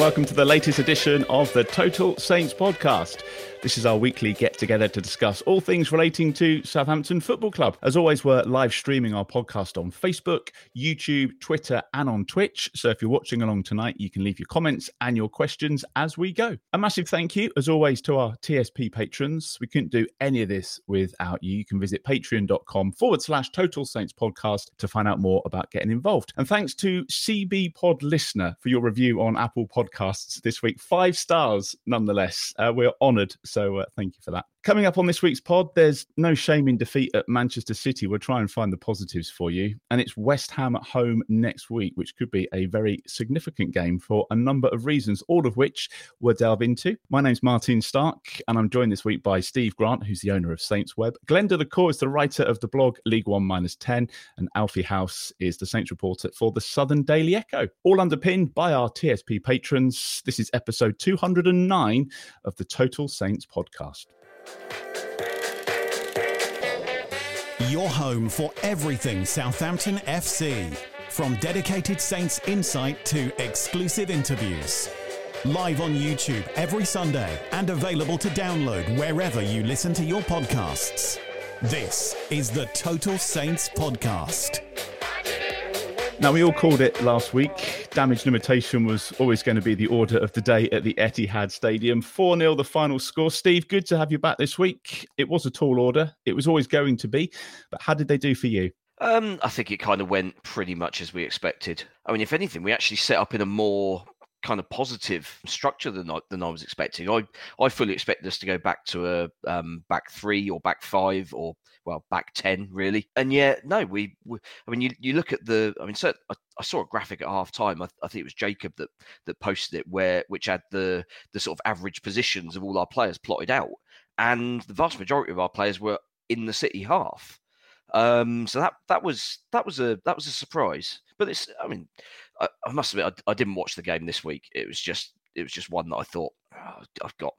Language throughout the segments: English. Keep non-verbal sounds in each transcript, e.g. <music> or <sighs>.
welcome to the latest edition of the Total Saints podcast. This is our weekly get together to discuss all things relating to Southampton Football Club. As always, we're live streaming our podcast on Facebook, YouTube, Twitter, and on Twitch. So if you're watching along tonight, you can leave your comments and your questions as we go. A massive thank you, as always, to our TSP patrons. We couldn't do any of this without you. You can visit patreon.com forward slash Total Saints podcast to find out more about getting involved. And thanks to CB Pod Listener for your review on Apple Podcasts this week. Five stars, nonetheless. Uh, we're honoured so uh, thank you for that. Coming up on this week's pod, there's no shame in defeat at Manchester City. We'll try and find the positives for you. And it's West Ham at home next week, which could be a very significant game for a number of reasons, all of which we'll delve into. My name's Martin Stark, and I'm joined this week by Steve Grant, who's the owner of Saints Web. Glenn Delacour is the writer of the blog League One Minus 10, and Alfie House is the Saints reporter for the Southern Daily Echo. All underpinned by our TSP patrons. This is episode 209 of the Total Saints podcast. Your home for everything Southampton FC. From dedicated Saints insight to exclusive interviews. Live on YouTube every Sunday and available to download wherever you listen to your podcasts. This is the Total Saints Podcast. Now, we all called it last week. Damage limitation was always going to be the order of the day at the Etihad Stadium. 4 0 the final score. Steve, good to have you back this week. It was a tall order, it was always going to be. But how did they do for you? Um, I think it kind of went pretty much as we expected. I mean, if anything, we actually set up in a more kind of positive structure than I, than I was expecting. I I fully expected us to go back to a um, back three or back five or well back ten really. And yeah, no, we, we I mean, you, you look at the. I mean, so I, I saw a graphic at half time. I, I, think it was Jacob that that posted it where which had the the sort of average positions of all our players plotted out, and the vast majority of our players were in the City half. Um, so that that was that was a that was a surprise. But it's I mean I, I must admit, I, I, didn't watch the game this week. It was just, it was just one that I thought oh, I've got.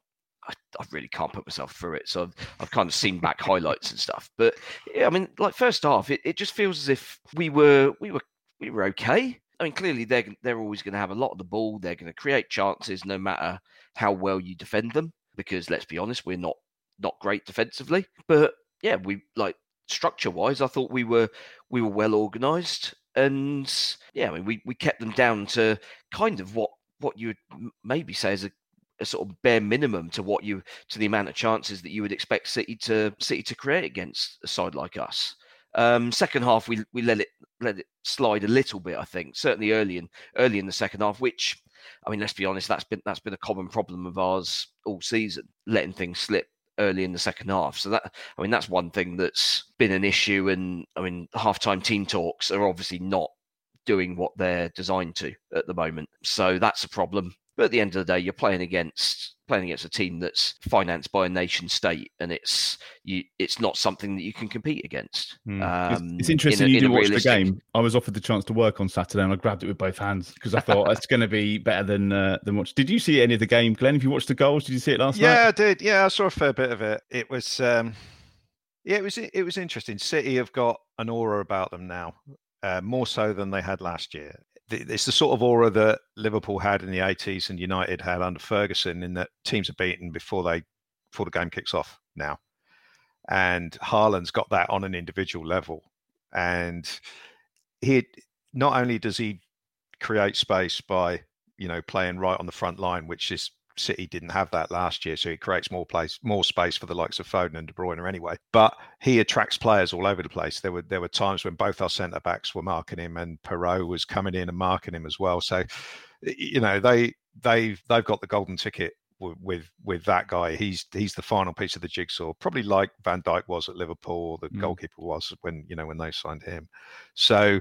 I, I, really can't put myself through it, so I've, I've kind of seen back highlights and stuff. But yeah, I mean, like first half, it, it just feels as if we were, we were, we were okay. I mean, clearly they're they're always going to have a lot of the ball. They're going to create chances, no matter how well you defend them. Because let's be honest, we're not not great defensively. But yeah, we like structure wise, I thought we were we were well organised and yeah, I mean, we, we kept them down to kind of what what you would maybe say is a, a, sort of bare minimum to what you to the amount of chances that you would expect City to City to create against a side like us. Um, second half, we we let it let it slide a little bit. I think certainly early in early in the second half, which I mean, let's be honest, that's been that's been a common problem of ours all season, letting things slip early in the second half. So that I mean that's one thing that's been an issue. And I mean halftime team talks are obviously not doing what they're designed to at the moment. So that's a problem. But at the end of the day, you're playing against playing against a team that's financed by a nation state, and it's you, it's not something that you can compete against. Hmm. Um, it's, it's interesting in a- you in a didn't watch the game. I was offered the chance to work on Saturday, and I grabbed it with both hands because I <laughs> thought it's going to be better than uh, than watch. Did you see any of the game, Glenn? If you watched the goals? Did you see it last yeah, night? Yeah, I did. Yeah, I saw a fair bit of it. It was, um, yeah, it was. It was interesting. City have got an aura about them now, uh, more so than they had last year. It's the sort of aura that Liverpool had in the 80s and United had under Ferguson, in that teams are beaten before they before the game kicks off now. And Haaland's got that on an individual level, and he not only does he create space by you know playing right on the front line, which is City didn't have that last year, so he creates more place, more space for the likes of Foden and De Bruyne anyway. But he attracts players all over the place. There were there were times when both our centre backs were marking him, and Perraud was coming in and marking him as well. So, you know, they they've they've got the golden ticket with with, with that guy. He's he's the final piece of the jigsaw, probably like Van Dijk was at Liverpool, the Mm. goalkeeper was when you know when they signed him. So,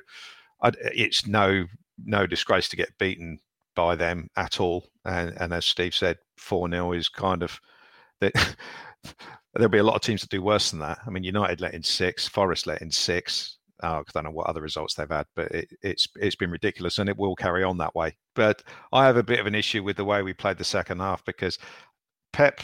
I, it's no no disgrace to get beaten by them at all. And, and as Steve said, 4 0 is kind of that. <laughs> There'll be a lot of teams that do worse than that. I mean, United let in six, Forest let in six. Oh, I don't know what other results they've had, but it, it's it's been ridiculous, and it will carry on that way. But I have a bit of an issue with the way we played the second half because Pep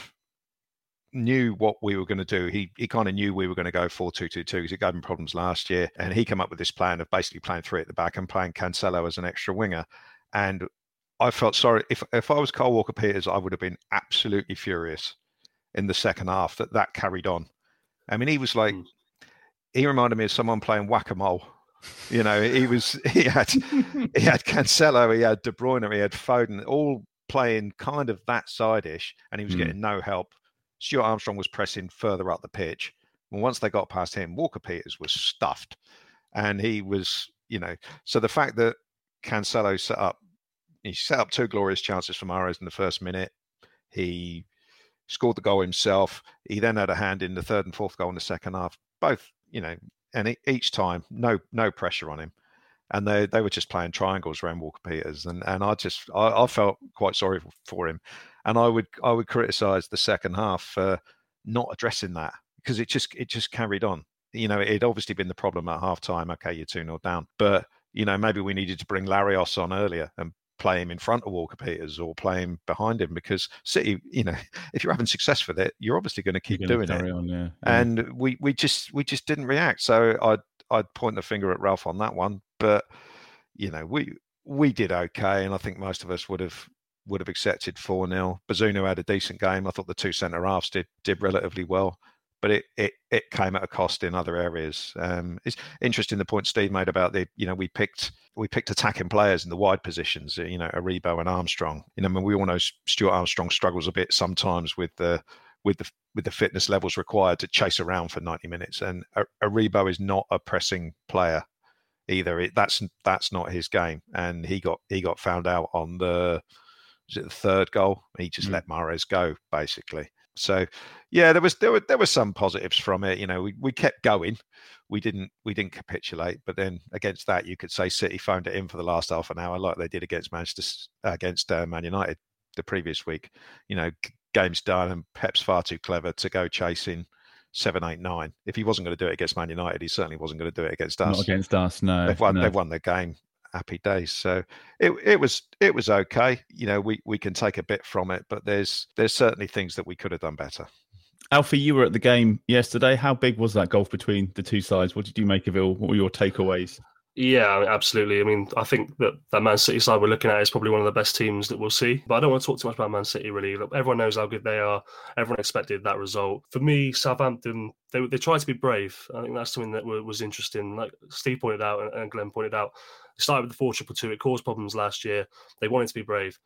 knew what we were going to do. He he kind of knew we were going to go 4 2 2 2 because it gave him problems last year. And he came up with this plan of basically playing three at the back and playing Cancelo as an extra winger. And I felt sorry. If, if I was Kyle Walker Peters, I would have been absolutely furious in the second half that that carried on. I mean, he was like, he reminded me of someone playing whack a mole. You know, he <laughs> was, he had, he had Cancelo, he had De Bruyne, he had Foden, all playing kind of that side ish, and he was Mm. getting no help. Stuart Armstrong was pressing further up the pitch. And once they got past him, Walker Peters was stuffed. And he was, you know, so the fact that Cancelo set up, he set up two glorious chances for Mahrez in the first minute. He scored the goal himself. He then had a hand in the third and fourth goal in the second half. Both, you know, and each time, no no pressure on him. And they, they were just playing triangles around Walker Peters, and, and I just I, I felt quite sorry for, him, and I would I would criticise the second half for not addressing that because it just it just carried on. You know, it had obviously been the problem at half time. Okay, you're 2 0 down. But, you know, maybe we needed to bring Larios on earlier and play him in front of Walker Peters or play him behind him because City, you know, <laughs> if you're having success with it, you're obviously going to keep doing it. on, yeah. And we, we just we just didn't react. So I'd I'd point the finger at Ralph on that one. But you know, we we did okay, and I think most of us would have would have accepted 4 0. Bazunu had a decent game. I thought the two centre halves did did relatively well, but it, it it came at a cost in other areas. Um, it's interesting the point Steve made about the you know we picked we picked attacking players in the wide positions. You know, Aribo and Armstrong. You know, I mean, we all know Stuart Armstrong struggles a bit sometimes with the with the with the fitness levels required to chase around for 90 minutes, and Aribo is not a pressing player either. It, that's that's not his game, and he got he got found out on the was it the third goal? He just Mm. let Mahrez go basically. So yeah, there was there were there were some positives from it. You know, we, we kept going. We didn't we didn't capitulate. But then against that, you could say City phoned it in for the last half an hour, like they did against Manchester against uh, Man United the previous week. You know, game's done, and Pep's far too clever to go chasing seven, eight, nine. If he wasn't going to do it against Man United, he certainly wasn't going to do it against us Not against us, no. they've won no. they've won their game happy days so it it was it was okay you know we we can take a bit from it but there's there's certainly things that we could have done better Alfie, you were at the game yesterday. How big was that gulf between the two sides? What did you make of it? all? What were your takeaways? Yeah, absolutely. I mean, I think that that Man City side we're looking at is probably one of the best teams that we'll see. But I don't want to talk too much about Man City. Really, Look, everyone knows how good they are. Everyone expected that result. For me, Southampton they they tried to be brave. I think that's something that was interesting. Like Steve pointed out and- and Glenn pointed out, they started with the four triple two. It caused problems last year. They wanted to be brave.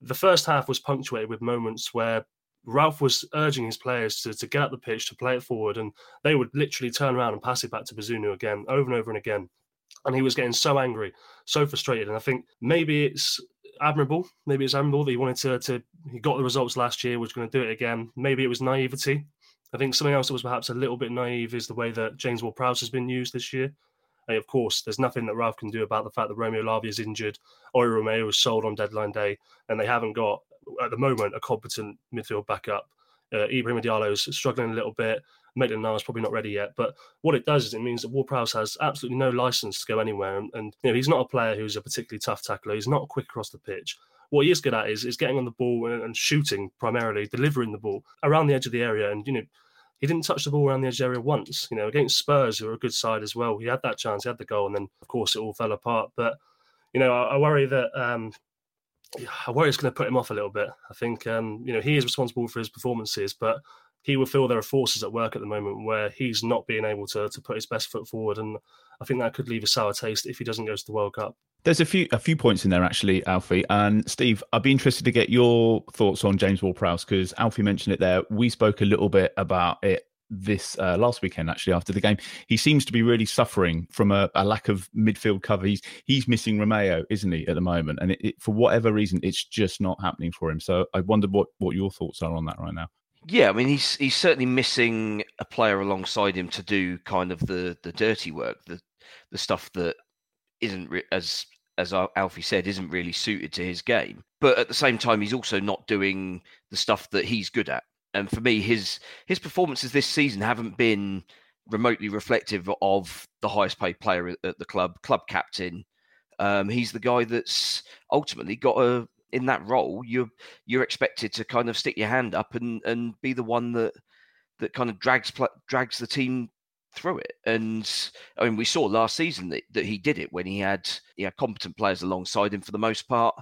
The first half was punctuated with moments where Ralph was urging his players to, to get up the pitch, to play it forward, and they would literally turn around and pass it back to Bazunu again, over and over and again. And he was getting so angry, so frustrated. And I think maybe it's admirable. Maybe it's admirable that he wanted to, to he got the results last year, was going to do it again. Maybe it was naivety. I think something else that was perhaps a little bit naive is the way that James Ward Prowse has been used this year. Of course, there's nothing that Ralph can do about the fact that Romeo Lavia is injured, Oriol Romeu was sold on deadline day, and they haven't got at the moment a competent midfield backup. Uh, Ibrahim is struggling a little bit. Maitland Niles probably not ready yet. But what it does is it means that Ward has absolutely no license to go anywhere. And, and, you know, he's not a player who's a particularly tough tackler. He's not quick across the pitch. What he is good at is, is getting on the ball and, and shooting primarily, delivering the ball around the edge of the area. And, you know, he didn't touch the ball around the edge area once. You know, against Spurs, who are a good side as well, he had that chance, he had the goal, and then of course it all fell apart. But you know, I, I worry that um, I worry it's going to put him off a little bit. I think um, you know he is responsible for his performances, but he will feel there are forces at work at the moment where he's not being able to to put his best foot forward, and I think that could leave a sour taste if he doesn't go to the World Cup. There's a few a few points in there actually, Alfie and Steve. I'd be interested to get your thoughts on James Ward-Prowse because Alfie mentioned it there. We spoke a little bit about it this uh, last weekend actually after the game he seems to be really suffering from a, a, lack of midfield cover he's he's missing romeo isn't he at the moment and it, it, for whatever reason it's just not happening for him so i wondered what what your thoughts are on that right now yeah i mean he's he's certainly missing a player alongside him to do kind of the the dirty work the the stuff that isn't re- as as Alfie said, isn't really suited to his game. But at the same time, he's also not doing the stuff that he's good at and for me, his his performances this season haven't been remotely reflective of the highest paid player at the club, club captain. Um, he's the guy that's ultimately got a in that role. You're you're expected to kind of stick your hand up and and be the one that that kind of drags drags the team through it. And I mean, we saw last season that, that he did it when he had he had competent players alongside him for the most part,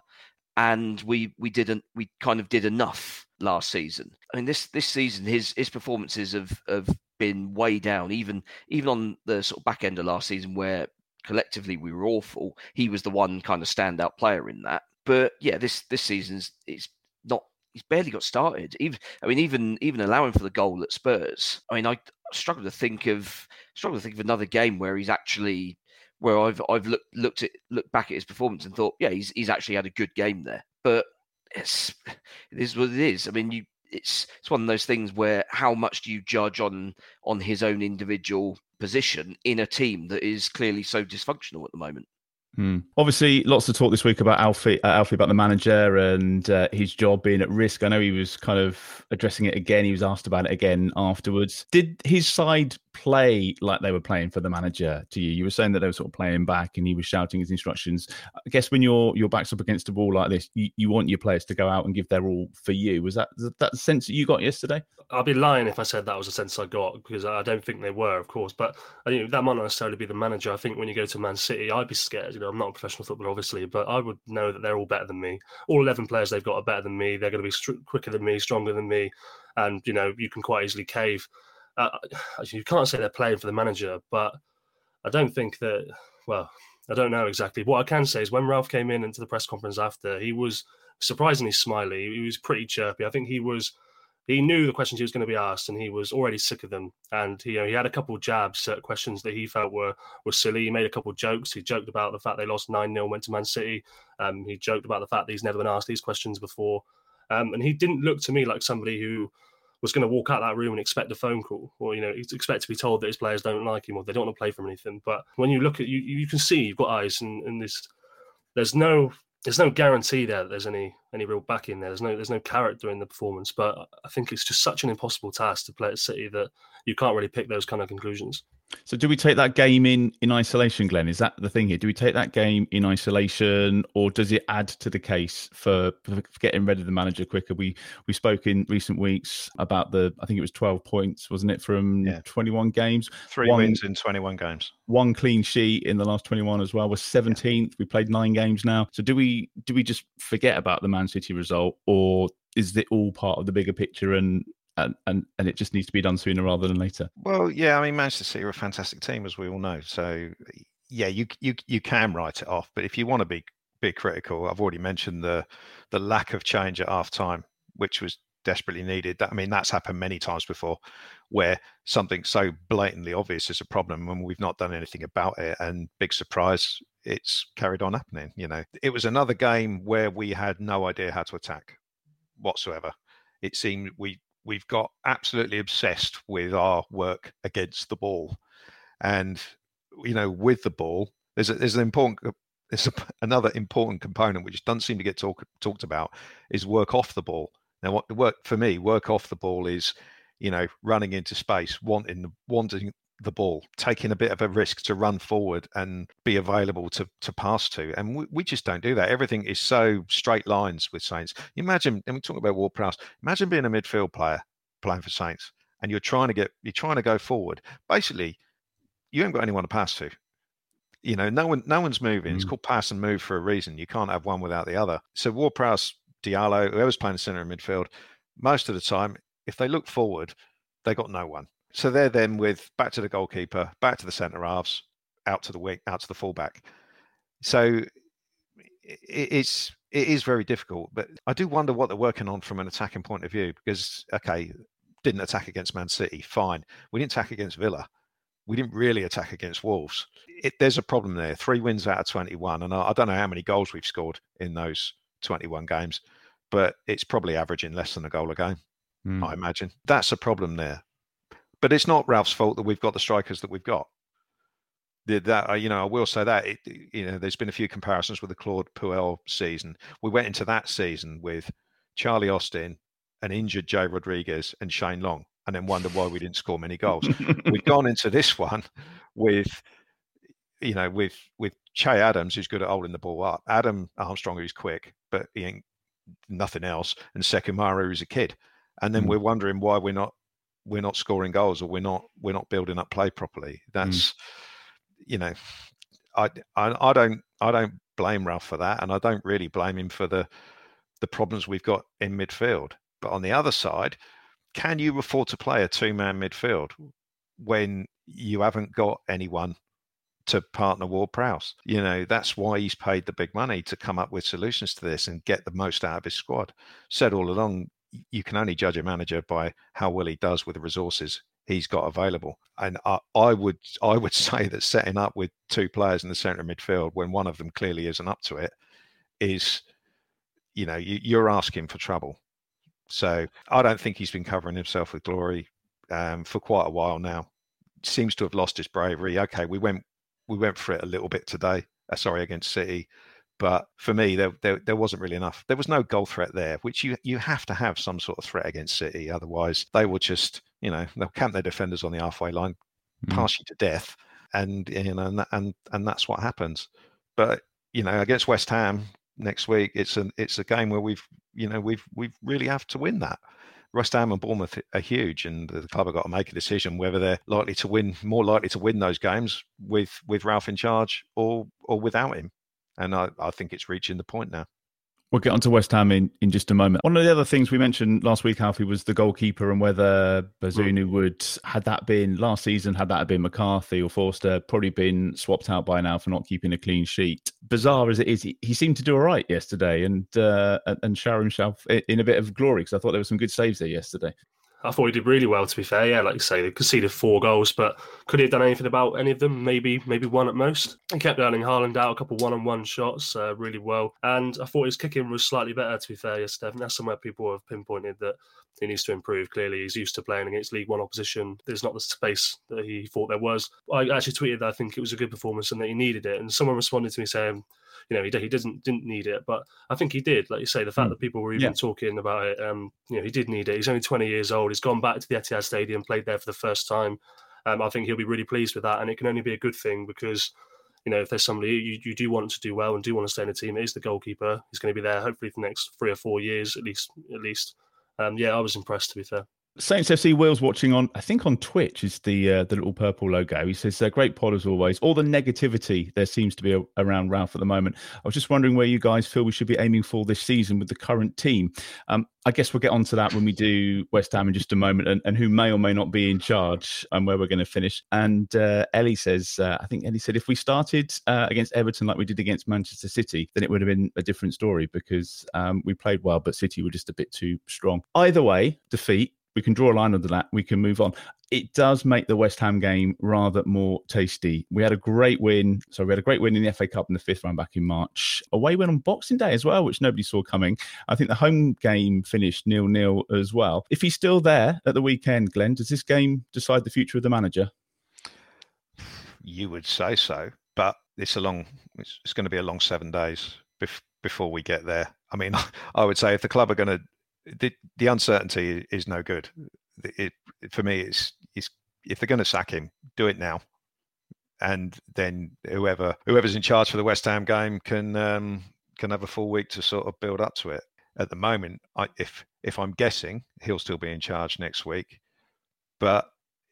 and we we didn't we kind of did enough last season. I mean, this this season, his his performances have have been way down. Even even on the sort of back end of last season, where collectively we were awful, he was the one kind of standout player in that. But yeah, this this season's it's not. He's barely got started. Even I mean, even even allowing for the goal at Spurs. I mean, I struggle to think of struggle to think of another game where he's actually where I've I've looked looked at looked back at his performance and thought, yeah, he's he's actually had a good game there. But it's <laughs> it is what it is. I mean, you it's it's one of those things where how much do you judge on on his own individual position in a team that is clearly so dysfunctional at the moment? Hmm. Obviously, lots to talk this week about Alfie, uh, Alfie about the manager and uh, his job being at risk. I know he was kind of addressing it again. He was asked about it again afterwards. Did his side play like they were playing for the manager to you? You were saying that they were sort of playing back and he was shouting his instructions. I guess when your your back's up against a wall like this, you, you want your players to go out and give their all for you. Was that that the sense that you got yesterday? I'd be lying if I said that was a sense I got because I don't think they were, of course. But that might not necessarily be the manager. I think when you go to Man City, I'd be scared. You know, I'm not a professional footballer, obviously, but I would know that they're all better than me. All 11 players they've got are better than me. They're going to be quicker than me, stronger than me, and you know you can quite easily cave. Uh, you can't say they're playing for the manager, but I don't think that. Well, I don't know exactly. What I can say is when Ralph came in into the press conference after, he was surprisingly smiley. He was pretty chirpy. I think he was he knew the questions he was going to be asked, and he was already sick of them. And he, you know, he had a couple of jabs at questions that he felt were were silly. He made a couple of jokes. He joked about the fact they lost nine 0 went to Man City. Um, he joked about the fact that he's never been asked these questions before. Um, and he didn't look to me like somebody who was going to walk out that room and expect a phone call, or you know, expect to be told that his players don't like him or they don't want to play for anything. But when you look at you, you can see you've got eyes, and, and this, there's no there's no guarantee there that there's any any real backing there. There's no there's no character in the performance, but I think it's just such an impossible task to play at City that you can't really pick those kind of conclusions. So, do we take that game in in isolation, Glenn? Is that the thing here? Do we take that game in isolation, or does it add to the case for, for getting rid of the manager quicker? We we spoke in recent weeks about the I think it was twelve points, wasn't it, from yeah. twenty one games? Three one, wins in twenty one games. One clean sheet in the last twenty one as well. We're seventeenth. Yeah. We played nine games now. So, do we do we just forget about the Man City result, or is it all part of the bigger picture and and, and and it just needs to be done sooner rather than later. Well, yeah, I mean, Manchester City are a fantastic team, as we all know. So, yeah, you you you can write it off, but if you want to be be critical, I've already mentioned the the lack of change at half time, which was desperately needed. That, I mean, that's happened many times before, where something so blatantly obvious is a problem and we've not done anything about it. And big surprise, it's carried on happening. You know, it was another game where we had no idea how to attack whatsoever. It seemed we we've got absolutely obsessed with our work against the ball, and you know, with the ball, there's a, there's an important there's a, <laughs> another important component which doesn't seem to get talk, talked about is work off the ball. Now, what the work for me, work off the ball is, you know, running into space, wanting wanting the ball, taking a bit of a risk to run forward and be available to to pass to. And we, we just don't do that. Everything is so straight lines with Saints. Imagine, and we talk about Ward Prowse, imagine being a midfield player playing for Saints and you're trying to get you're trying to go forward. Basically, you haven't got anyone to pass to. You know, no one no one's moving. Mm. It's called pass and move for a reason. You can't have one without the other. So Ward Prowse, Diallo, whoever's playing centre of midfield, most of the time, if they look forward, they got no one. So they're then with back to the goalkeeper, back to the centre halves, out to the wing, out to the fullback. So it's it is very difficult, but I do wonder what they're working on from an attacking point of view. Because okay, didn't attack against Man City, fine. We didn't attack against Villa. We didn't really attack against Wolves. It, there's a problem there. Three wins out of 21, and I, I don't know how many goals we've scored in those 21 games, but it's probably averaging less than a goal a game. Mm. I imagine that's a problem there. But it's not Ralph's fault that we've got the strikers that we've got. The, that you know, I will say that it, you know, there's been a few comparisons with the Claude Puel season. We went into that season with Charlie Austin, an injured Jay Rodriguez, and Shane Long, and then wonder why we didn't score many goals. <laughs> We've gone into this one with, you know, with with Che Adams, who's good at holding the ball up. Adam Armstrong, who's quick, but he ain't nothing else, and Sekou Mara, who's a kid. And then mm. we're wondering why we're not we're not scoring goals or we're not we're not building up play properly. Mm. That's mm. you know, I, I I don't I don't blame Ralph for that, and I don't really blame him for the the problems we've got in midfield. But on the other side, can you afford to play a two man midfield when you haven't got anyone to partner Ward Prowse? You know, that's why he's paid the big money to come up with solutions to this and get the most out of his squad. Said all along, you can only judge a manager by how well he does with the resources he's got available. And I, I, would I would <laughs> say that setting up with two players in the centre of midfield when one of them clearly isn't up to it is, you know, you, you're asking for trouble. So I don't think he's been covering himself with glory um, for quite a while now. Seems to have lost his bravery. Okay, we went we went for it a little bit today. Uh, sorry, against City. But for me, there, there, there wasn't really enough. There was no goal threat there, which you you have to have some sort of threat against City. Otherwise, they will just you know they'll camp their defenders on the halfway line, mm. pass you to death, and you know and and and that's what happens. But you know against West Ham next week, it's an it's a game where we've you know we've we've really have to win that. West Ham and Bournemouth are huge, and the club have got to make a decision whether they're likely to win, more likely to win those games with with Ralph in charge or or without him. And I, I think it's reaching the point now. We'll get on to West Ham in, in just a moment. One of the other things we mentioned last week, Alfie, was the goalkeeper and whether Bazunu mm. would, had that been last season, had that been McCarthy or Forster, probably been swapped out by now for not keeping a clean sheet. Bizarre as it is, he, he seemed to do all right yesterday and uh, and shower himself in a bit of glory because I thought there were some good saves there yesterday. I thought he did really well. To be fair, yeah, like you say, they conceded four goals, but could he have done anything about any of them? Maybe, maybe one at most. He kept Erling Haaland out a couple one-on-one shots uh, really well, and I thought his kicking was slightly better. To be fair, yesterday, think that's somewhere people have pinpointed that he needs to improve. Clearly, he's used to playing against League One opposition. There's not the space that he thought there was. I actually tweeted that I think it was a good performance and that he needed it, and someone responded to me saying you know he, he doesn't didn't need it, but I think he did. Like you say, the fact mm. that people were even yeah. talking about it, um, you know, he did need it. He's only 20 years old. He's gone back to the Etihad Stadium, played there for the first time. Um, I think he'll be really pleased with that, and it can only be a good thing because you know, if there's somebody you, you do want to do well and do want to stay in the team, it is the goalkeeper. He's going to be there hopefully for the next three or four years at least. At least, um, yeah, I was impressed to be fair. Saints FC Will's watching on, I think on Twitch is the uh, the little purple logo. He says, uh, "Great pod as always. All the negativity there seems to be a- around Ralph at the moment. I was just wondering where you guys feel we should be aiming for this season with the current team. Um, I guess we'll get onto that when we do West Ham in just a moment, and, and who may or may not be in charge and where we're going to finish. And uh, Ellie says, uh, I think Ellie said, if we started uh, against Everton like we did against Manchester City, then it would have been a different story because um, we played well, but City were just a bit too strong. Either way, defeat we can draw a line under that. We can move on. It does make the West Ham game rather more tasty. We had a great win. So we had a great win in the FA Cup in the fifth round back in March. Away win on Boxing Day as well, which nobody saw coming. I think the home game finished nil nil as well. If he's still there at the weekend, Glenn, does this game decide the future of the manager? You would say so, but it's a long. It's, it's going to be a long seven days bef- before we get there. I mean, <laughs> I would say if the club are going to, the, the uncertainty is no good. It, it, for me, it's, it's if they're going to sack him, do it now, and then whoever whoever's in charge for the West Ham game can um, can have a full week to sort of build up to it. At the moment, I, if if I'm guessing, he'll still be in charge next week, but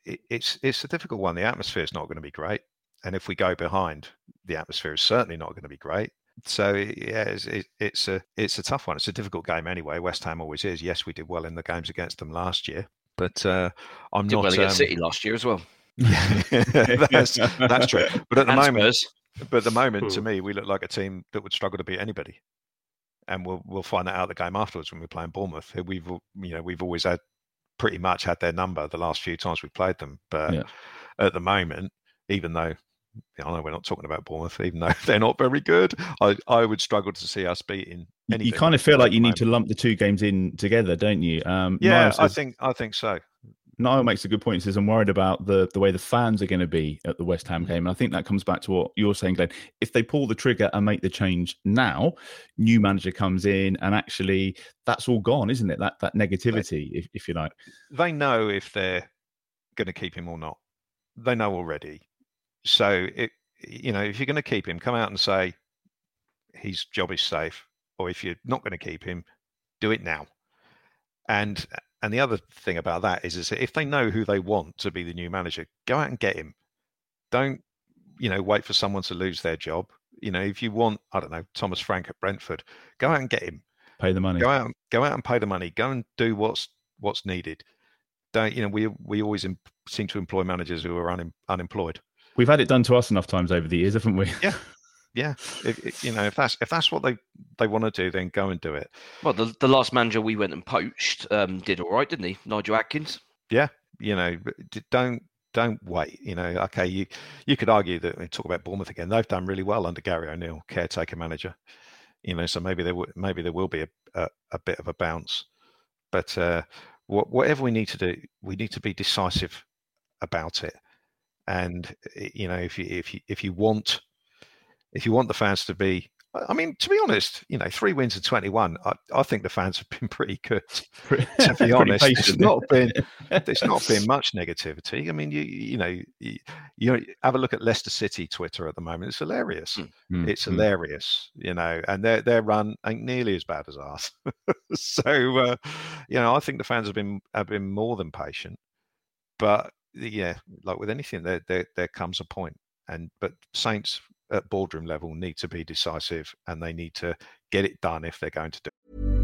it, it's it's a difficult one. The atmosphere is not going to be great, and if we go behind, the atmosphere is certainly not going to be great. So yeah, it's, it, it's a it's a tough one. It's a difficult game anyway. West Ham always is. Yes, we did well in the games against them last year, but uh, I'm did not well against um, City last year as well. <laughs> that's that's true. But at the <laughs> And moment, Spurs. but at the moment, to Hmm. me, we look like a team that would struggle to beat anybody, and we'll we'll find that out the game afterwards when we're playing Bournemouth. We've you know we've always had pretty much had their number the last few times we've played them, but Yeah. at the moment, even though. I know we're not talking about Bournemouth, even though <laughs> they're not very good. I, I would struggle to see us beating. You- You kind of feel like you need to lump the two games in together, don't you? Um, Yeah, Niall I think I think so. Niall makes a good point. He says, I'm worried about the, the way the fans are going to be at the West Mm. Ham game. And I think that comes back to what you're saying, Glenn. If they pull the trigger and make the change now, new manager comes in and actually that's all gone, isn't it? That that negativity, if, if you like. they know if they're going to keep him or not. They know already. So it, you know, if you're going to keep him, come out and say his job is safe, or if you're not going to keep him, do it now. And and the other thing about that is, is that if they know who they want to be the new manager, go out and get him. Don't you know wait for someone to lose their job. You know, if you want, I don't know, Thomas Frank at Brentford, go out and get him Pay the money. go out go out and pay the money go and do what's what's needed don't you know we we always em- seem to employ managers who are unem- unemployed We've had it done to us enough times over the years, haven't we? Yeah. yeah if, if, you know if that's if that's what they they want to do then go and do it Well, the, the last manager we went and poached um, did all right, didn't he? Nigel Adkins. yeah you know don't don't wait you know okay you you could argue that we talk about bournemouth again they've done really well under gary o'neill caretaker manager you know so maybe there w- maybe there will be a, a, a bit of a bounce but uh wha- whatever we need to do we need to be decisive about it and eh, you know if you if you if you want if you want the fans to be I mean, to be honest, you know, three wins and twenty-one. I, I think the fans have been <laughs> pretty good. <laughs> To be <laughs> pretty honest, it's not been there's not been much negativity. I mean, you you know, you, you have a look at Leicester City Twitter at the moment. It's hilarious. Mm, It's mm. hilarious, you know, and their their run ain't nearly as bad as ours. so, uh, you know, I think the fans have been have been more than patient. But yeah, like with anything, there there there comes a point, and but Saints at boardroom level need to be decisive, and they need to get it done if they're going to do.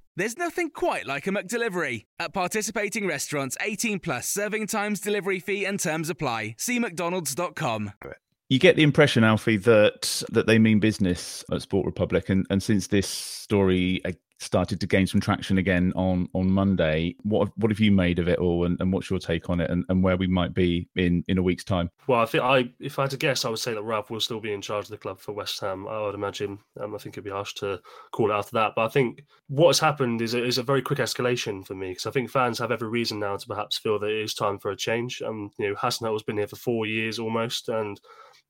There's nothing quite like a McDelivery. At participating restaurants, 18 plus serving times, delivery fee, and terms apply. See McDonald's.com. You get the impression, Alfie, that that they mean business at Sport Republic, and, and since this story started to gain some traction again on on Monday, what have- what have you made of it all, and, and what's your take on it, and, and where we might be in in a week's time? Well, I think I, if I had to guess, I would say that Ralph will still be in charge of the club for West Ham. I would imagine. Um, I think it'd be harsh to call it after that, but I think what's happened is a, is a very quick escalation for me because I think fans have every reason now to perhaps feel that it is time for a change. Um, you know, Hassan has been here for four years almost, and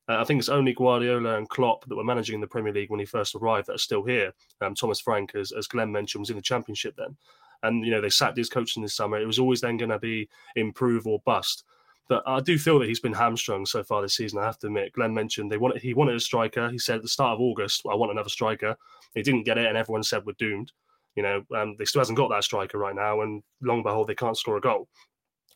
uh, I think it's only Guardiola and Klopp that were managing in the Premier League when he first arrived that are still here. Um, Thomas Frank, as, as Glenn mentioned, was in the Championship then. And, you know, they sacked his coach in this summer. It was always then going to be improve or bust. But I do feel that he's been hamstrung so far this season. I have to admit. Glenn mentioned they wanted he wanted a striker. He said at the start of August, "I want another striker." He didn't get it, and everyone said we're doomed. You know, um, they still hasn't got that striker right now, and long behold, they can't score a goal.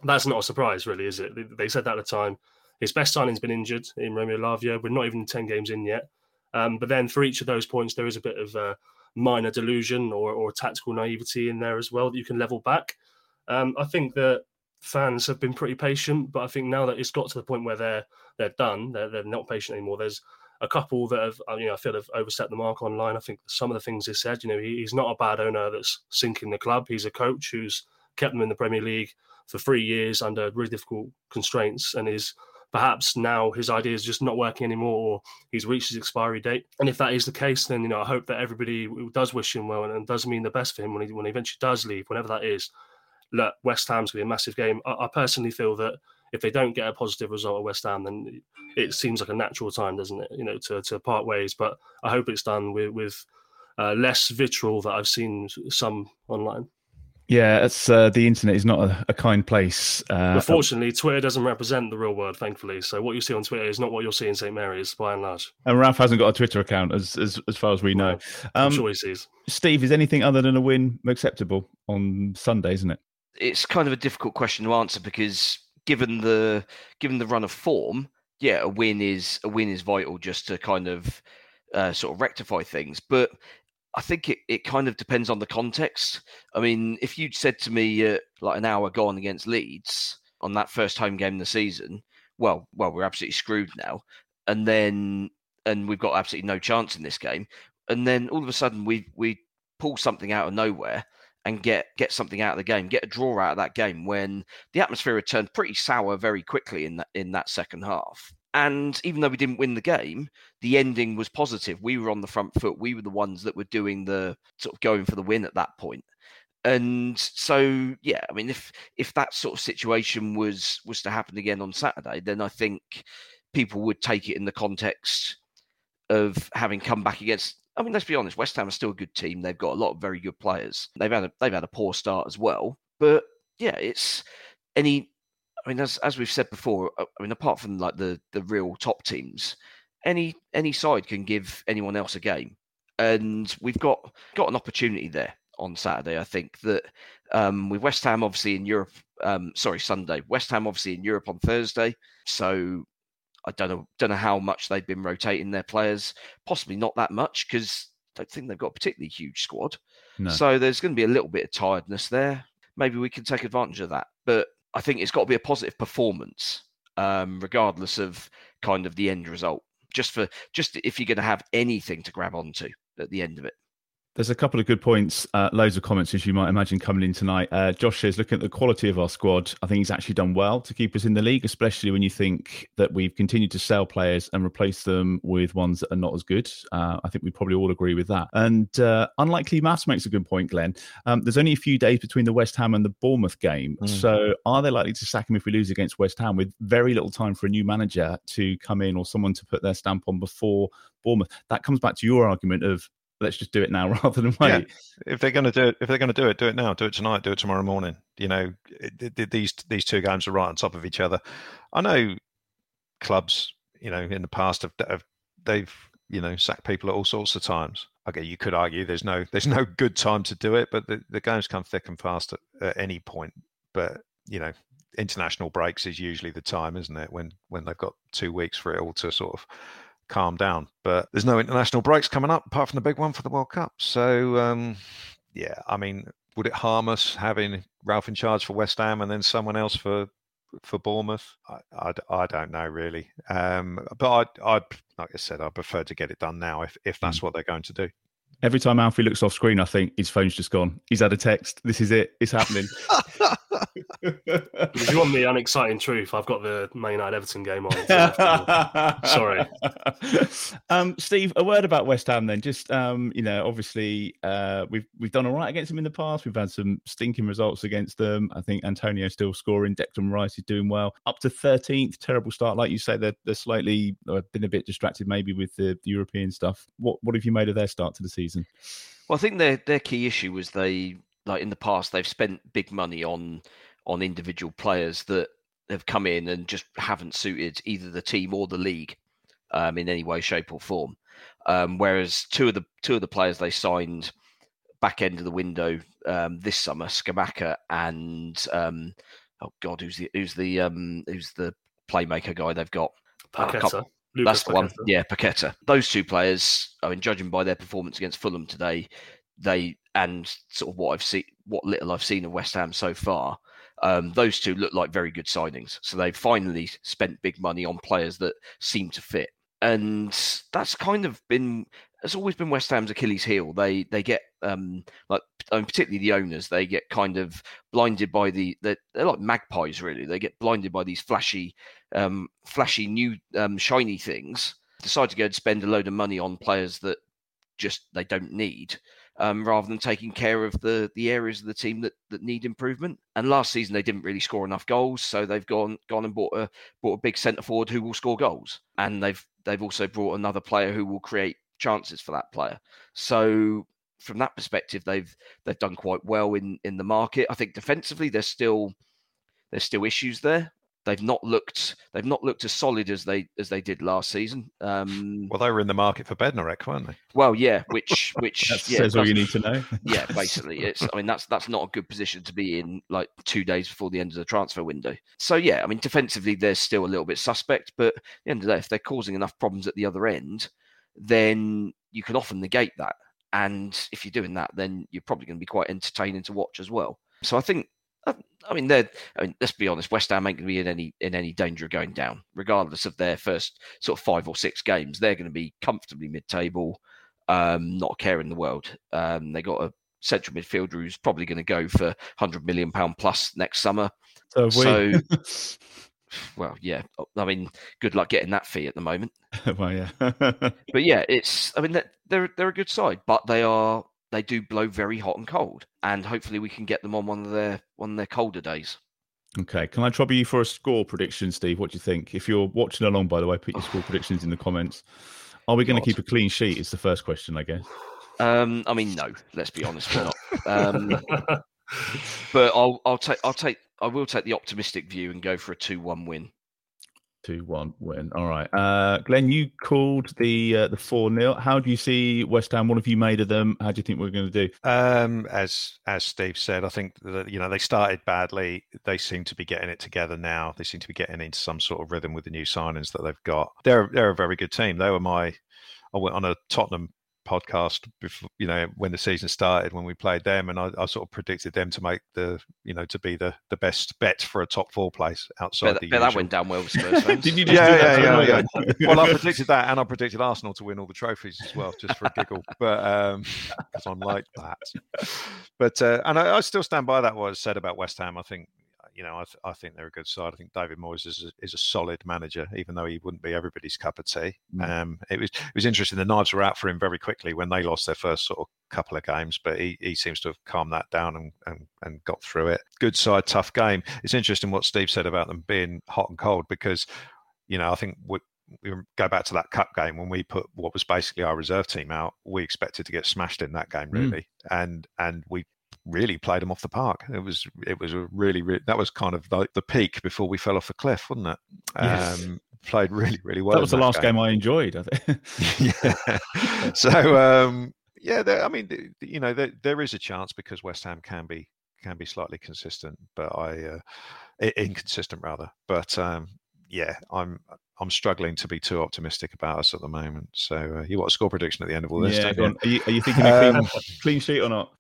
That's not a surprise, really, is it? They, they said that at the time. His best signing's been injured in Romeo Lavia. We're not even 10 games in yet. Um, but then for each of those points, there is a bit of a minor delusion or, or tactical naivety in there as well that you can level back. Um, I think that fans have been pretty patient, but I think now that it's got to the point where they're they're done, they're, they're not patient anymore. There's a couple that have, you know, I feel have overstepped the mark online. I think some of the things he said, you know, he, he's not a bad owner that's sinking the club. He's a coach who's kept them in the Premier League for three years under really difficult constraints and is perhaps now his idea is just not working anymore or he's reached his expiry date. And if that is the case, then you know I hope that everybody does wish him well and does mean the best for him when he when he eventually does leave, whenever that is. Look, West Ham's gonna be a massive game. I, I personally feel that if they don't get a positive result at West Ham, then it seems like a natural time, doesn't it? You know, to, to part ways. But I hope it's done with with uh, less vitriol that I've seen some online. Yeah, it's uh, the internet is not a, a kind place. Uh, Unfortunately, Twitter doesn't represent the real world, thankfully. So what you see on Twitter is not what you'll see in St Mary's, by and large. And Ralph hasn't got a Twitter account, as as, as far as we know. I'm um, sure he sees. Steve, is anything other than a win acceptable on Sunday? Isn't it? It's kind of a difficult question to answer because given the given the run of form, yeah, a win is a win is vital just to kind of uh, sort of rectify things. But I think it, it kind of depends on the context. I mean, if you'd said to me uh, like an hour gone against Leeds on that first home game of the season, well, well, we're absolutely screwed now, and then and we've got absolutely no chance in this game, and then all of a sudden we we pull something out of nowhere and get get something out of the game, get a draw out of that game when the atmosphere had turned pretty sour very quickly in that in that second half. And even though we didn't win the game, the ending was positive. We were on the front foot. We were the ones that were doing the sort of going for the win at that point. And so, yeah, I mean, if if that sort of situation was was to happen again on Saturday, then I think people would take it in the context of having come back against. I mean, let's be honest, West Ham are still a good team. They've got a lot of very good players. They've had a, they've had a poor start as well, but yeah, it's any I mean, as as we've said before, uh, I mean, apart from like the the real top teams, any any side can give anyone else a game, and we've got got an opportunity there on Saturday. I think that um, with West Ham obviously in Europe, um, sorry Sunday, West Ham obviously in Europe on Thursday. So I don't know don't know how much they've been rotating their players. Possibly not that much because I don't think they've got a particularly huge squad. No. So there's going to be a little bit of tiredness there. Maybe we can take advantage of that. But I think it's got to be a positive performance, um, regardless of kind of the end result. Just for just if you're going to have anything to grab onto at the end of it. There's a couple of good points, uh, loads of comments, as you might imagine, coming in tonight. Uh, Josh says, looking at the quality of our squad, I think he's actually done well to keep us in the league, especially when you think that we've continued to sell players and replace them with ones that are not as good. Uh, I think we probably all agree with that. And uh, unlikely maths makes a good point, Glenn. Um, there's only a few days between the West Ham and the Bournemouth game. Mm. So are they likely to sack him if we lose against West Ham with very little time for a new manager to come in or someone to put their stamp on before Bournemouth? That comes back to your argument of let's just do it now <laughs> rather than wait. Yeah. If they're going to do it, if they're going to do it, do it now. Do it tonight. Do it tomorrow morning. You know, it, it, these these two games are right on top of each other. I know clubs, you know, in the past have, have they've you know sacked people at all sorts of times. Okay, you could argue there's no there's no good time to do it, but the, the games come thick and fast at, at any point. But you know, international breaks is usually the time, isn't it? When when they've got two weeks for it all to sort of calm down. But there's no international breaks coming up apart from the big one for the World Cup. So, um, yeah, I mean, would it harm us having Ralph in charge for West Ham and then someone else for for Bournemouth? I, I, I don't know really. Um, but I'd, I'd, like I said, I prefer to get it done now if, if that's mm. what they're going to do. Every time Alfie looks off screen, I think his phone's just gone. He's had a text. This is it. It's happening. <laughs> <laughs> if you want the unexciting truth, I've got the Man United Everton game on. <laughs> Sorry. Um, Steve, a word about West Ham then. Just um, you know, obviously uh, we've we've done all right against them in the past. We've had some stinking results against them. I think Antonio still scoring. Declan Rice is doing well. Up to 13th, terrible start. Like you say, they're, they're slightly uh, been a bit distracted maybe with the, the European stuff. What what have you made of their start to the season? Well, I think their their key issue was they like in the past they've spent big money on on individual players that have come in and just haven't suited either the team or the league um, in any way, shape, or form. Um, whereas two of the two of the players they signed back end of the window um, this summer, Scamacca and um, oh god, who's the who's the um, who's the playmaker guy they've got? Paqueta. That's the one. Yeah, Paqueta. Those two players, I mean, judging by their performance against Fulham today, they and sort of what I've seen, what little I've seen of West Ham so far, um, those two look like very good signings. So they've finally spent big money on players that seem to fit, and that's kind of been it's always been West Ham's Achilles heel. They they get um, like I mean, particularly the owners, they get kind of blinded by the they're, they're like magpies really. They get blinded by these flashy, um, flashy new um, shiny things. Decide to go and spend a load of money on players that just they don't need. Um, rather than taking care of the the areas of the team that, that need improvement. And last season they didn't really score enough goals, so they've gone gone and bought a bought a big centre forward who will score goals, and they've they've also brought another player who will create chances for that player. So from that perspective, they've they've done quite well in in the market. I think defensively, there's still there's still issues there. They've not looked they've not looked as solid as they as they did last season. Um, Well, they were in the market for Bednarek, weren't they? well, yeah, which <laughs> which That yeah, says all you need to know. yeah, <laughs> basically, it's. I mean, that's that's not a good position to be in, like two days before the end of the transfer window. So yeah, I mean, defensively, they're still a little bit suspect, but at the end of the day, if they're causing enough problems at the other end, then you can often negate that. And if you're doing that, then you're probably going to be quite entertaining to watch as well. So I think, uh, I mean, they're. I mean, let's be honest, West Ham ain't going to be in any in any danger of going down, regardless of their first sort of five or six games. They're going to be comfortably mid-table, um, not a care in the world. Um, they got a central midfielder who's probably going to go for 100 million pound plus next summer. So. So, <laughs> well, yeah. I mean, good luck getting that fee at the moment. <laughs> well, yeah. <laughs> But yeah, it's. I mean, they're they're, a good side, but they are they do blow very hot and cold, and hopefully we can get them on one of their one of their colder days. Okay, can I trouble you for a score prediction, Steve? What do you think? If you're watching along, by the way, put your score <sighs> predictions in the comments. Are we going to keep a clean sheet? Is the first question, I guess. Um, I mean, no. Let's be honest, we're not. <laughs> Um, but I'll I'll take I'll take I will take the optimistic view and go for a two-one win. Two one win. All right, uh, Glenn, you called the uh, the four 0 How do you see West Ham? What have you made of them? How do you think we're going to do? Um, as as Steve said, I think that you know they started badly. They seem to be getting it together now. They seem to be getting into some sort of rhythm with the new signings that they've got. They're they're a very good team. They were my. I went on a Tottenham podcast before you know when the season started when we played them and I, I sort of predicted them to make the you know to be the the best bet for a top four place outside Bet, the bet that went down well with Spurs. <laughs> Did you <laughs> just yeah, do that? yeah, yeah, yeah. <laughs> well, I predicted that, and I predicted Arsenal to win all the trophies as well, just for a giggle. But um, because I'm like that. But uh, and I, I still stand by that. What I said about West Ham. I think you know, I, th- I think they're a good side. I think David Moyes is a, is a solid manager, even though he wouldn't be everybody's cup of tea. Mm. Um, it was it was interesting. The knives were out for him very quickly when they lost their first sort of couple of games, but he, he seems to have calmed that down and, and, and got through it. Good side, tough game. It's interesting what Steve said about them being hot and cold because, you know, I think we, we go back to that cup game when we put what was basically our reserve team out. We expected to get smashed in that game, Mm. really, and and we really played them off the park. It was it was a really, really that was kind of like the peak before we fell off the cliff, wasn't it? Yes. Um, played really, really well. that was the last game. I enjoyed. I think. <laughs> <laughs> yeah. So um, yeah, there, I mean, you know, there, there is a chance because West Ham can be can be slightly consistent, but I uh, inconsistent rather. But um, yeah, I'm I'm struggling to be too optimistic about us at the moment. So uh, you want a score prediction at the end of all this? yeah? Are, you, are you thinking a clean, Um, clean sheet or not?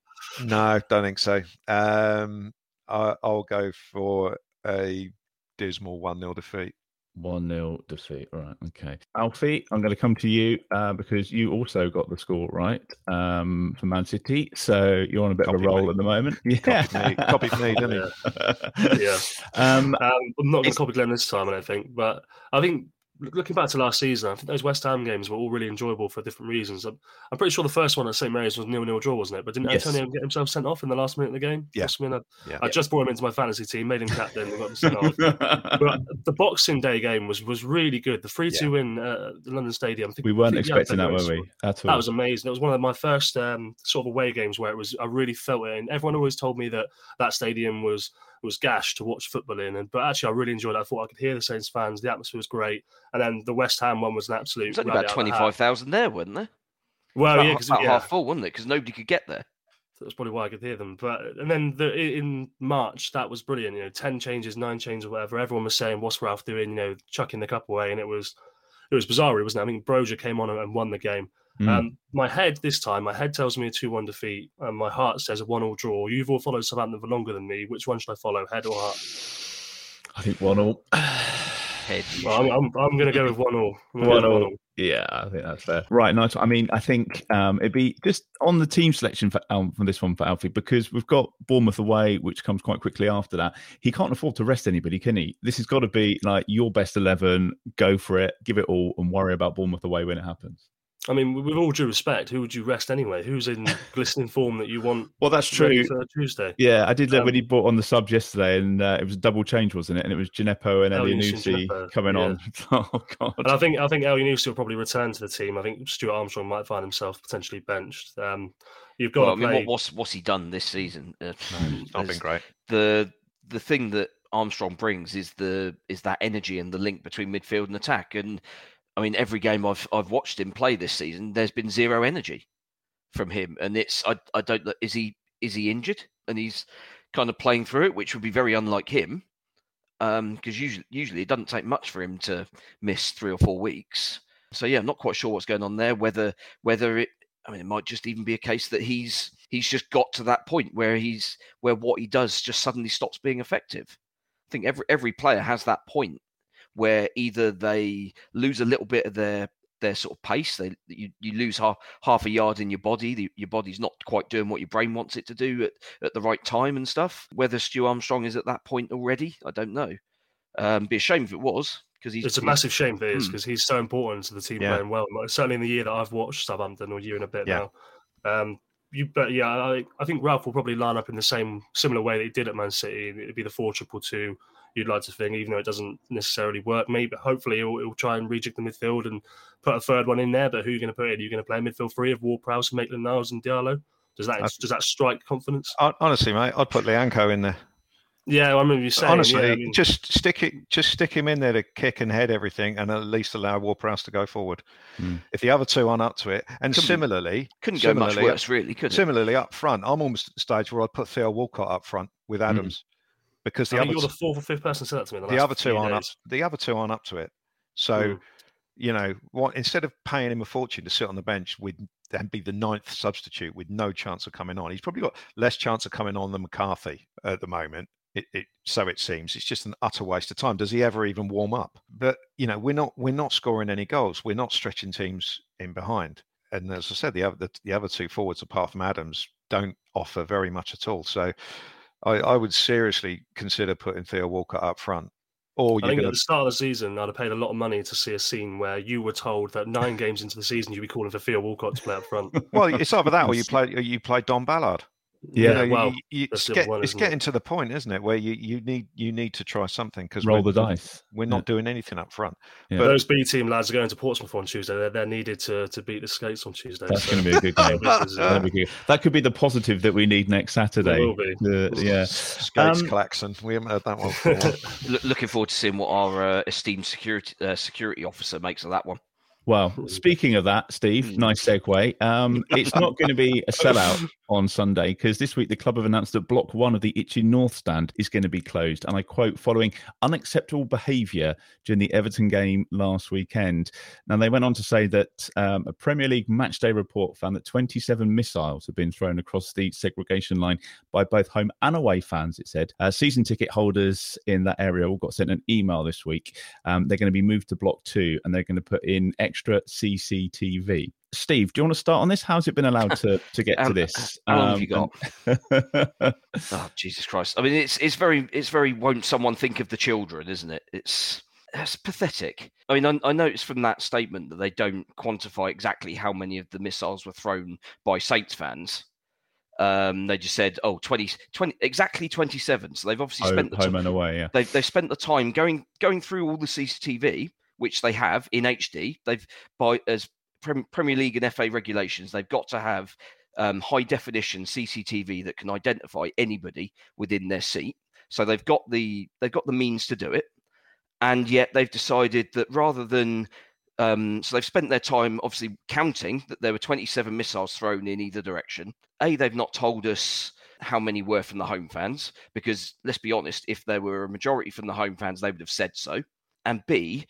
No, don't think so. Um, I, I'll go for a dismal one 0 defeat. One 0 defeat. All right. Okay. Alfie, I'm going to come to you uh, because you also got the score right um, for Man City. So you're on a bit of a roll me. at the moment. <laughs> Copied me, copied me, didn't he? <laughs> Yeah. Um, Um, I'm not going to copy Glenn this time, I don't think. But I think loo- looking back to last season, I think those West Ham games were all really enjoyable for different reasons. I'm, I'm pretty sure the first one at St Mary's was nil-nil draw, wasn't it? But didn't Yes. Antonio get himself sent off in the last minute of the game? Yeah. Have been a- Yeah. I just brought him into my fantasy team, made him captain, and got him sent off. <laughs> But the Boxing Day game was was really good. The three-two win uh, at the London Stadium. I think we weren't think expecting that, Antonio were we? At all. That was amazing. It was one of my first um, sort of away games where it was. I really felt it, and everyone always told me that that stadium was was gash to watch football in. And but actually, I really enjoyed it. I thought I could hear the Saints fans. The atmosphere was great, and then the West Ham one was an absolute. There's only about twenty five thousand there, wasn't there? Well, about, yeah, because about yeah, half full, wasn't it? Because nobody could get there. that's probably why I could hear them. But and then the, in March, that was brilliant. You know, ten changes, nine changes, or whatever. Everyone was saying, "What's Ralph doing?" You know, chucking the cup away, and it was it was bizarre, wasn't it? I mean, Broja came on and won the game. Mm. Um, my head this time, my head tells me a two-one defeat, and my heart says a one-all draw. You've all followed Southampton for longer than me. Which one should I follow, head or heart? I think one-all. <sighs> head. Well, I'm, I'm, I'm going to go with one-all. One-all. Yeah, I think that's fair. Right, nice. I mean, I think um, it'd be just on the team selection for um, from this one for Alfie because we've got Bournemouth away, which comes quite quickly after that. He can't afford to rest anybody, can he? This has got to be like your best eleven. Go for it, give it all, and worry about Bournemouth away when it happens. I mean, with all due respect, who would you rest anyway? Who's in <laughs> glistening form that you want? Well, that's true. Tuesday. Yeah, I did um, when he brought on the subs yesterday, and uh, it was a double change, wasn't it? And it was Djenepo and Elyounoussi coming yeah. on. <laughs> oh God! And I think I think Elyounoussi will probably return to the team. I think Stuart Armstrong might find himself potentially benched. Um, you've got. Well, I mean, what, what's what's he done this season? Uh, <laughs> not been great. The the thing that Armstrong brings is the is that energy and the link between midfield and attack, and I mean, every game I've I've watched him play this season, there's been zero energy from him, and it's I I don't is he is he injured and he's kind of playing through it, which would be very unlike him, because um, usually usually it doesn't take much for him to miss three or four weeks. So yeah, I'm not quite sure what's going on there. Whether whether it I mean, it might just even be a case that he's he's just got to that point where he's where what he does just suddenly stops being effective. I think every every player has that point where either they lose a little bit of their their sort of pace. They you, you lose half half a yard in your body. The, your body's not quite doing what your brain wants it to do at, at the right time and stuff. Whether Stu Armstrong is at that point already, I don't know. Um, be a shame if it was because he's. It's a massive shame if it is because hmm. he's so important to the team yeah. playing well. Certainly in the year that I've watched Southampton, or year and a bit yeah. now. Um, you but yeah, I, I think Ralph will probably line up in the same similar way that he did at Man City. It'd be the four triple two you'd like to think, even though it doesn't necessarily work. Maybe, but hopefully, it'll, he'll try and rejig the midfield and put a third one in there. But who are you going to put in? Are you going to play midfield three of Ward Prowse, Maitland Niles, and Diallo? Does that does that strike confidence? Honestly, mate, I'd put Lyanco in there. Yeah, I remember you saying. Honestly, yeah, I mean... just stick it, just stick him in there to kick and head everything, and at least allow Ward Prowse to go forward. Mm. If the other two aren't up to it, and couldn't, similarly, couldn't similarly, go much worse, really. Could similarly, up front, I'm almost at the stage where I'd put Theo Walcott up front with hmm. Adams. Because the I other you're the fourth or fifth person said that to me. The, the other two aren't days. up. The other two aren't up to it. So, mm. you know, what instead of paying him a fortune to sit on the bench with and be the ninth substitute with no chance of coming on, he's probably got less chance of coming on than McCarthy at the moment. It, it, so it seems it's just an utter waste of time. Does he ever even warm up? But you know, we're not we're not scoring any goals. We're not stretching teams in behind. And as I said, the other the, the other two forwards apart from Adams don't offer very much at all. So I, I would seriously consider putting Theo Walcott up front. Or I think gonna... at the start of the season, I'd have paid a lot of money to see a scene where you were told that nine <laughs> games into the season you'd be calling for Theo Walcott to play up front. well, it's either that or you play or you play Dom Ballard. Yeah, you know, well, you, you, it's, get, one, it's getting it? to the point, isn't it, where you, you need you need to try something because roll the dice. We're not yeah. doing anything up front. Yeah. But those B team lads are going to Portsmouth on Tuesday. They're, they're needed to, to beat the Skates on Tuesday. That's so. going to be a good game. <laughs> that could be the positive that we need next Saturday. It will be. The, yeah, Skates um, klaxon. We haven't heard that one. Before. <laughs> Looking forward to seeing what our uh, esteemed security uh, security officer makes of that one. Well, speaking of that, Steve, hmm. nice segue. Um, it's not going to be a <laughs> sellout on Sunday because this week the club have announced that Block One of the Itchen North stand is going to be closed, and I quote: "Following unacceptable behaviour during the Everton game last weekend." Now they went on to say that um, a Premier League matchday report found that 27 missiles have been thrown across the segregation line by both home and away fans. It said uh, season ticket holders in that area all got sent an email this week. Um, they're going to be moved to Block Two, and they're going to put in extra CCTV. Steve, do you want to start on this? How's it been allowed to, to get to this? How long um, have you got? oh, Jesus Christ! I mean, it's it's very it's very won't someone think of the children, isn't it? It's that's pathetic. I mean, I, I noticed from that statement that they don't quantify exactly how many of the missiles were thrown by Saints fans. Um, they just said, oh, 20, 20 exactly 27. So they've obviously home, spent the home t- and away, yeah. They've, they've spent the time going going through all the CCTV which they have in HD. They've by as Premier League and FA regulations, they've got to have um, high definition CCTV that can identify anybody within their seat. So they've got the they've got the means to do it, and yet they've decided that rather than Um, so they've spent their time obviously counting that there were 27 missiles thrown in either direction. A, they've not told us how many were from the home fans, because let's be honest, if there were a majority from the home fans, they would have said so. And B,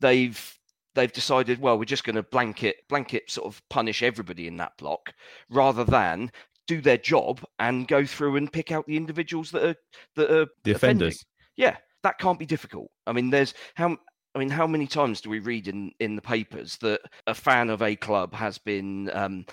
they've they've decided, well, we're just going to blanket blanket sort of punish everybody in that block rather than do their job and go through and pick out the individuals that are that are the offending. offenders. Yeah, that can't be difficult. I mean, there's how I mean, how many times do we read in in the papers that a fan of a club has been um,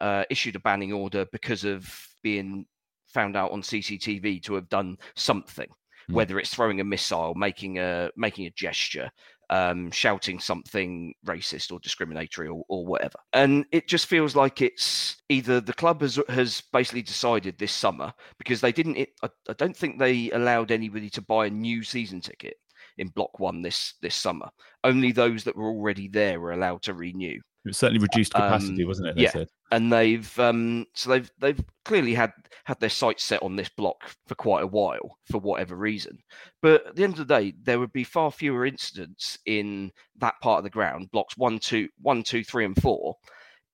uh, issued a banning order because of being found out on CCTV to have done something, Mm. whether it's throwing a missile, making a making a gesture, um, shouting something racist or discriminatory or, or whatever. And it just feels like it's either the club has has basically decided this summer because they didn't. It, I, I don't think they allowed anybody to buy a new season ticket in block one this this summer. Only those that were already there were allowed to renew. It was certainly reduced capacity, Um, wasn't it? Yeah, said. and they've um, so they've they've clearly had had their sights set on this block for quite a while for whatever reason. But at the end of the day, there would be far fewer incidents in that part of the ground, blocks one, two, one, two, three, and four,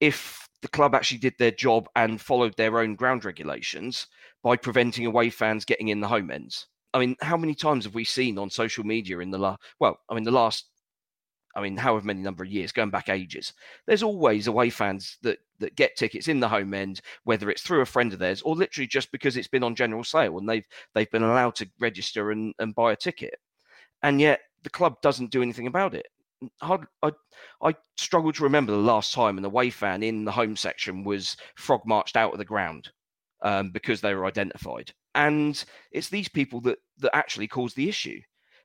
if the club actually did their job and followed their own ground regulations by preventing away fans getting in the home ends. I mean, how many times have we seen on social media in the last? Well, I mean, the last I mean, however many number of years, going back ages, there's always away fans that that get tickets in the home end, whether it's through a friend of theirs or literally just because it's been on general sale and they've they've been allowed to register and, and buy a ticket. And yet the club doesn't do anything about it. I, I, I struggle to remember the last time an away fan in the home section was frog marched out of the ground um, because they were identified. And it's these people that that actually cause the issue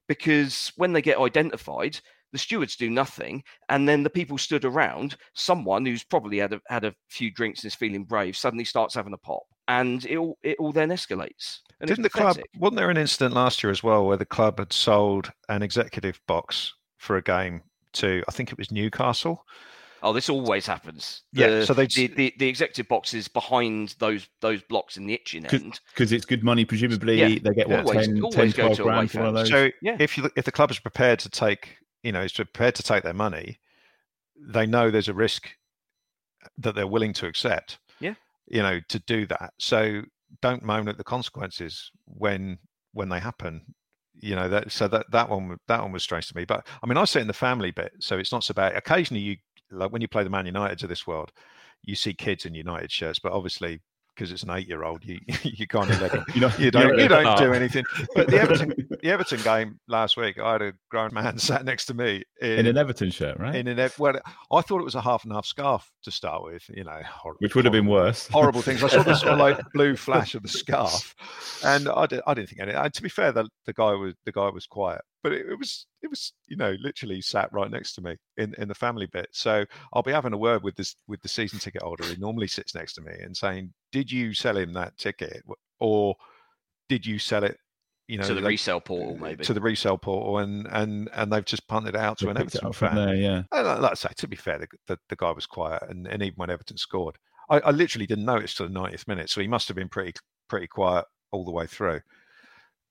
because when they get identified, the stewards do nothing, and then the people stood around. Someone who's probably had a, had a few drinks and is feeling brave suddenly starts having a pop, and it all it all then escalates. And Didn't the club? Wasn't there an incident last year as well where the club had sold an executive box for a game to I think it was Newcastle. Oh, this always happens. Yeah, The- so they- the, the the executive boxes behind those those blocks in the Itchen end. Because it's good money, presumably. Yeah, They get what, always- 10, always 10 12 grand for one of those? So Yeah. if you if the club is prepared to take, you know, is prepared to take their money, they know there's a risk that they're willing to accept. Yeah. You know, to do that. So don't moan at the consequences when when they happen. You know that. So that that one that one was strange to me. But I mean, I sit in the family bit, so it's not so bad. Occasionally, you like when you play the Man United to this world, you see kids in United shirts, but obviously. Because it's an eight-year-old, you <laughs> you kind of let them. <laughs> You know, You don't you don't do anything. But the Everton the Everton game last week, I had a grown man <laughs> sat next to me in, in an Everton shirt, right? in an well, I thought it was a half and half scarf to start with. You know, horrible, Which would have been worse. Horrible things. I saw the sort of like blue flash of the scarf, and I, did, I didn't think anything. And to be fair, the, the guy was the guy was quiet, but it, it was it was you know literally sat right next to me in, in the family bit. So I'll be having a word with this with the season ticket holder who normally sits next to me and saying, "Did you sell him that ticket, or did you sell it?" You know, to the they- resale portal, uh, maybe. to the resale portal, and and and they've just punted it out to They an picked it Everton fan. there, yeah. And like like I say, to be fair, the, the, the guy was quiet, and, and even when Everton scored, I, I literally didn't notice till the 90th minute, so he must have been pretty pretty quiet all the way through.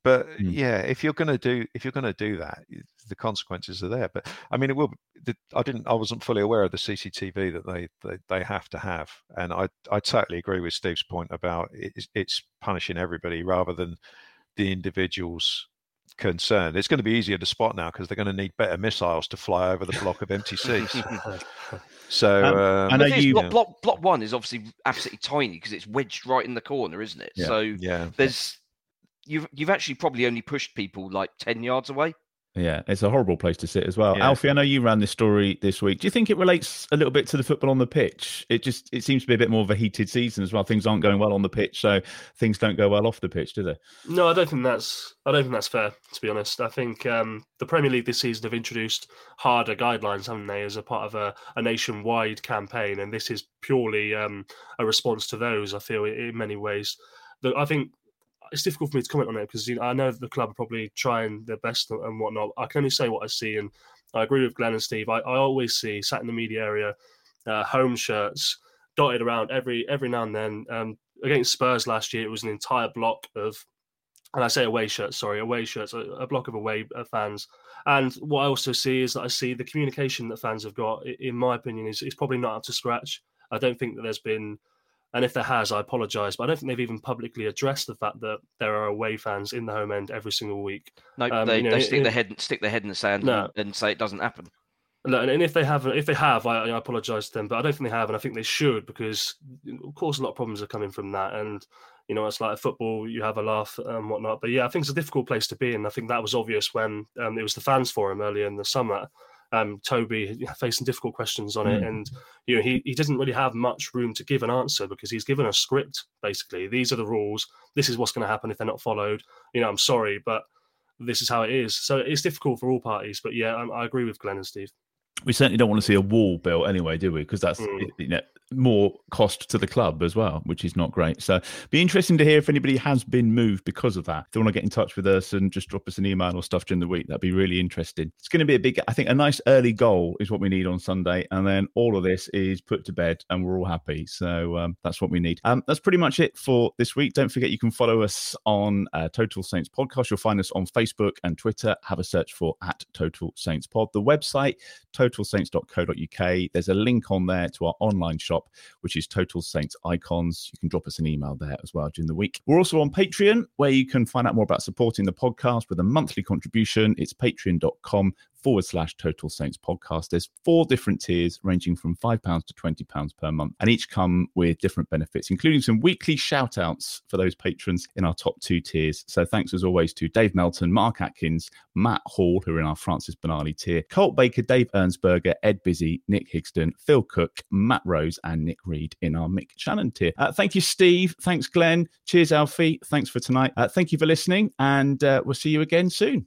But Mm. yeah, if you're gonna do if you're gonna do that, the consequences are there. But I mean, it will. The, I didn't. I wasn't fully aware of the CCTV that they they, they have to have, and I I totally agree with Steve's point about it's, it's punishing everybody rather than the individuals concerned. It's going to be easier to spot now because they're going to need better missiles to fly over the block of empty seats. <laughs> So Um, um, I know The is, you- block, block block one is obviously absolutely tiny because it's wedged right in the corner, isn't it? Yeah. So yeah, there's you've you've actually probably only pushed people like ten yards away. Yeah, it's a horrible place to sit as well. Yeah. Alfie, I know you ran this story this week. Do you think it relates a little bit to the football on the pitch? It just it seems to be a bit more of a heated season as well. Things aren't going well on the pitch, so things don't go well off the pitch, do they? No, I don't think that's I don't think that's fair. To be honest, I think um, the Premier League this season have introduced harder guidelines, haven't they, as a part of a, a nationwide campaign, and this is purely um, a response to those. I feel in many ways. The, I think it's difficult for me to comment on it because you know, I know the club are probably trying their best and, whatnot. I can only say what I see, and I agree with Glenn and Steve. I, I always see sat in the media area, uh, home shirts dotted around every every now and then. Um, against Spurs last year, it was an entire block of and I say away shirts, sorry, away shirts, a, a block of away uh, fans. And what I also see is that I see the communication that fans have got, in my opinion, is, is probably not up to scratch. I don't think that there's been, and if there has, I apologise, but I don't think they've even publicly addressed the fact that there are away fans in the home end every single week. No, um, they, you know, they stick it, their head stick their head in the sand no. and, and say it doesn't happen. And if they have, if they have, I, I apologise to them, but I don't think they have, and I think they should because, of course, a lot of problems are coming from that. And you know, it's like football, you have a laugh and whatnot. But yeah, I think it's a difficult place to be. And I think that was obvious when um, it was the fans forum earlier in the summer. Um, Toby facing difficult questions on it. Hmm. And, you know, he, he doesn't really have much room to give an answer because he's given a script, basically. These are the rules. This is what's going to happen if they're not followed. You know, I'm sorry, but this is how it is. So it's difficult for all parties. But yeah, I, I agree with Glenn and Steve we certainly don't want to see a wall built anyway, do we? Because that's mm. you know, more cost to the club as well, which is not great. So, be interesting to hear if anybody has been moved because of that. If they want to get in touch with us and just drop us an email or stuff during the week, that'd be really interesting. It's going to be a big, I think, a nice early goal is what we need on Sunday, and then all of this is put to bed, and we're all happy. So um, that's what we need. Um, that's pretty much it for this week. Don't forget you can follow us on uh, Total Saints Podcast. You'll find us on Facebook and Twitter. Have a search for at Total Saints Pod. The website totalsaints.co.uk. There's a link on there to our online shop, which is Total Saints Icons. You can drop us an email there as well during the week. We're also on Patreon, where you can find out more about supporting the podcast with a monthly contribution. It's patreon.com forward slash Total Saints podcast. There's four different tiers ranging from £5 to £20 per month, and each come with different benefits, including some weekly shout outs for those patrons in our top two tiers. So thanks as always to Dave Melton, Mark Atkins, Matt Hall, who are in our Francis Benali tier, Colt Baker, Dave Ernsberger, Ed Busy, Nick Higston, Phil Cook, Matt Rose, and Nick Reed in our Mick Channon tier. Uh, thank you, Steve. Thanks, Glenn. Cheers, Alfie. Thanks for tonight. Uh, thank you for listening, and uh, we'll see you again soon.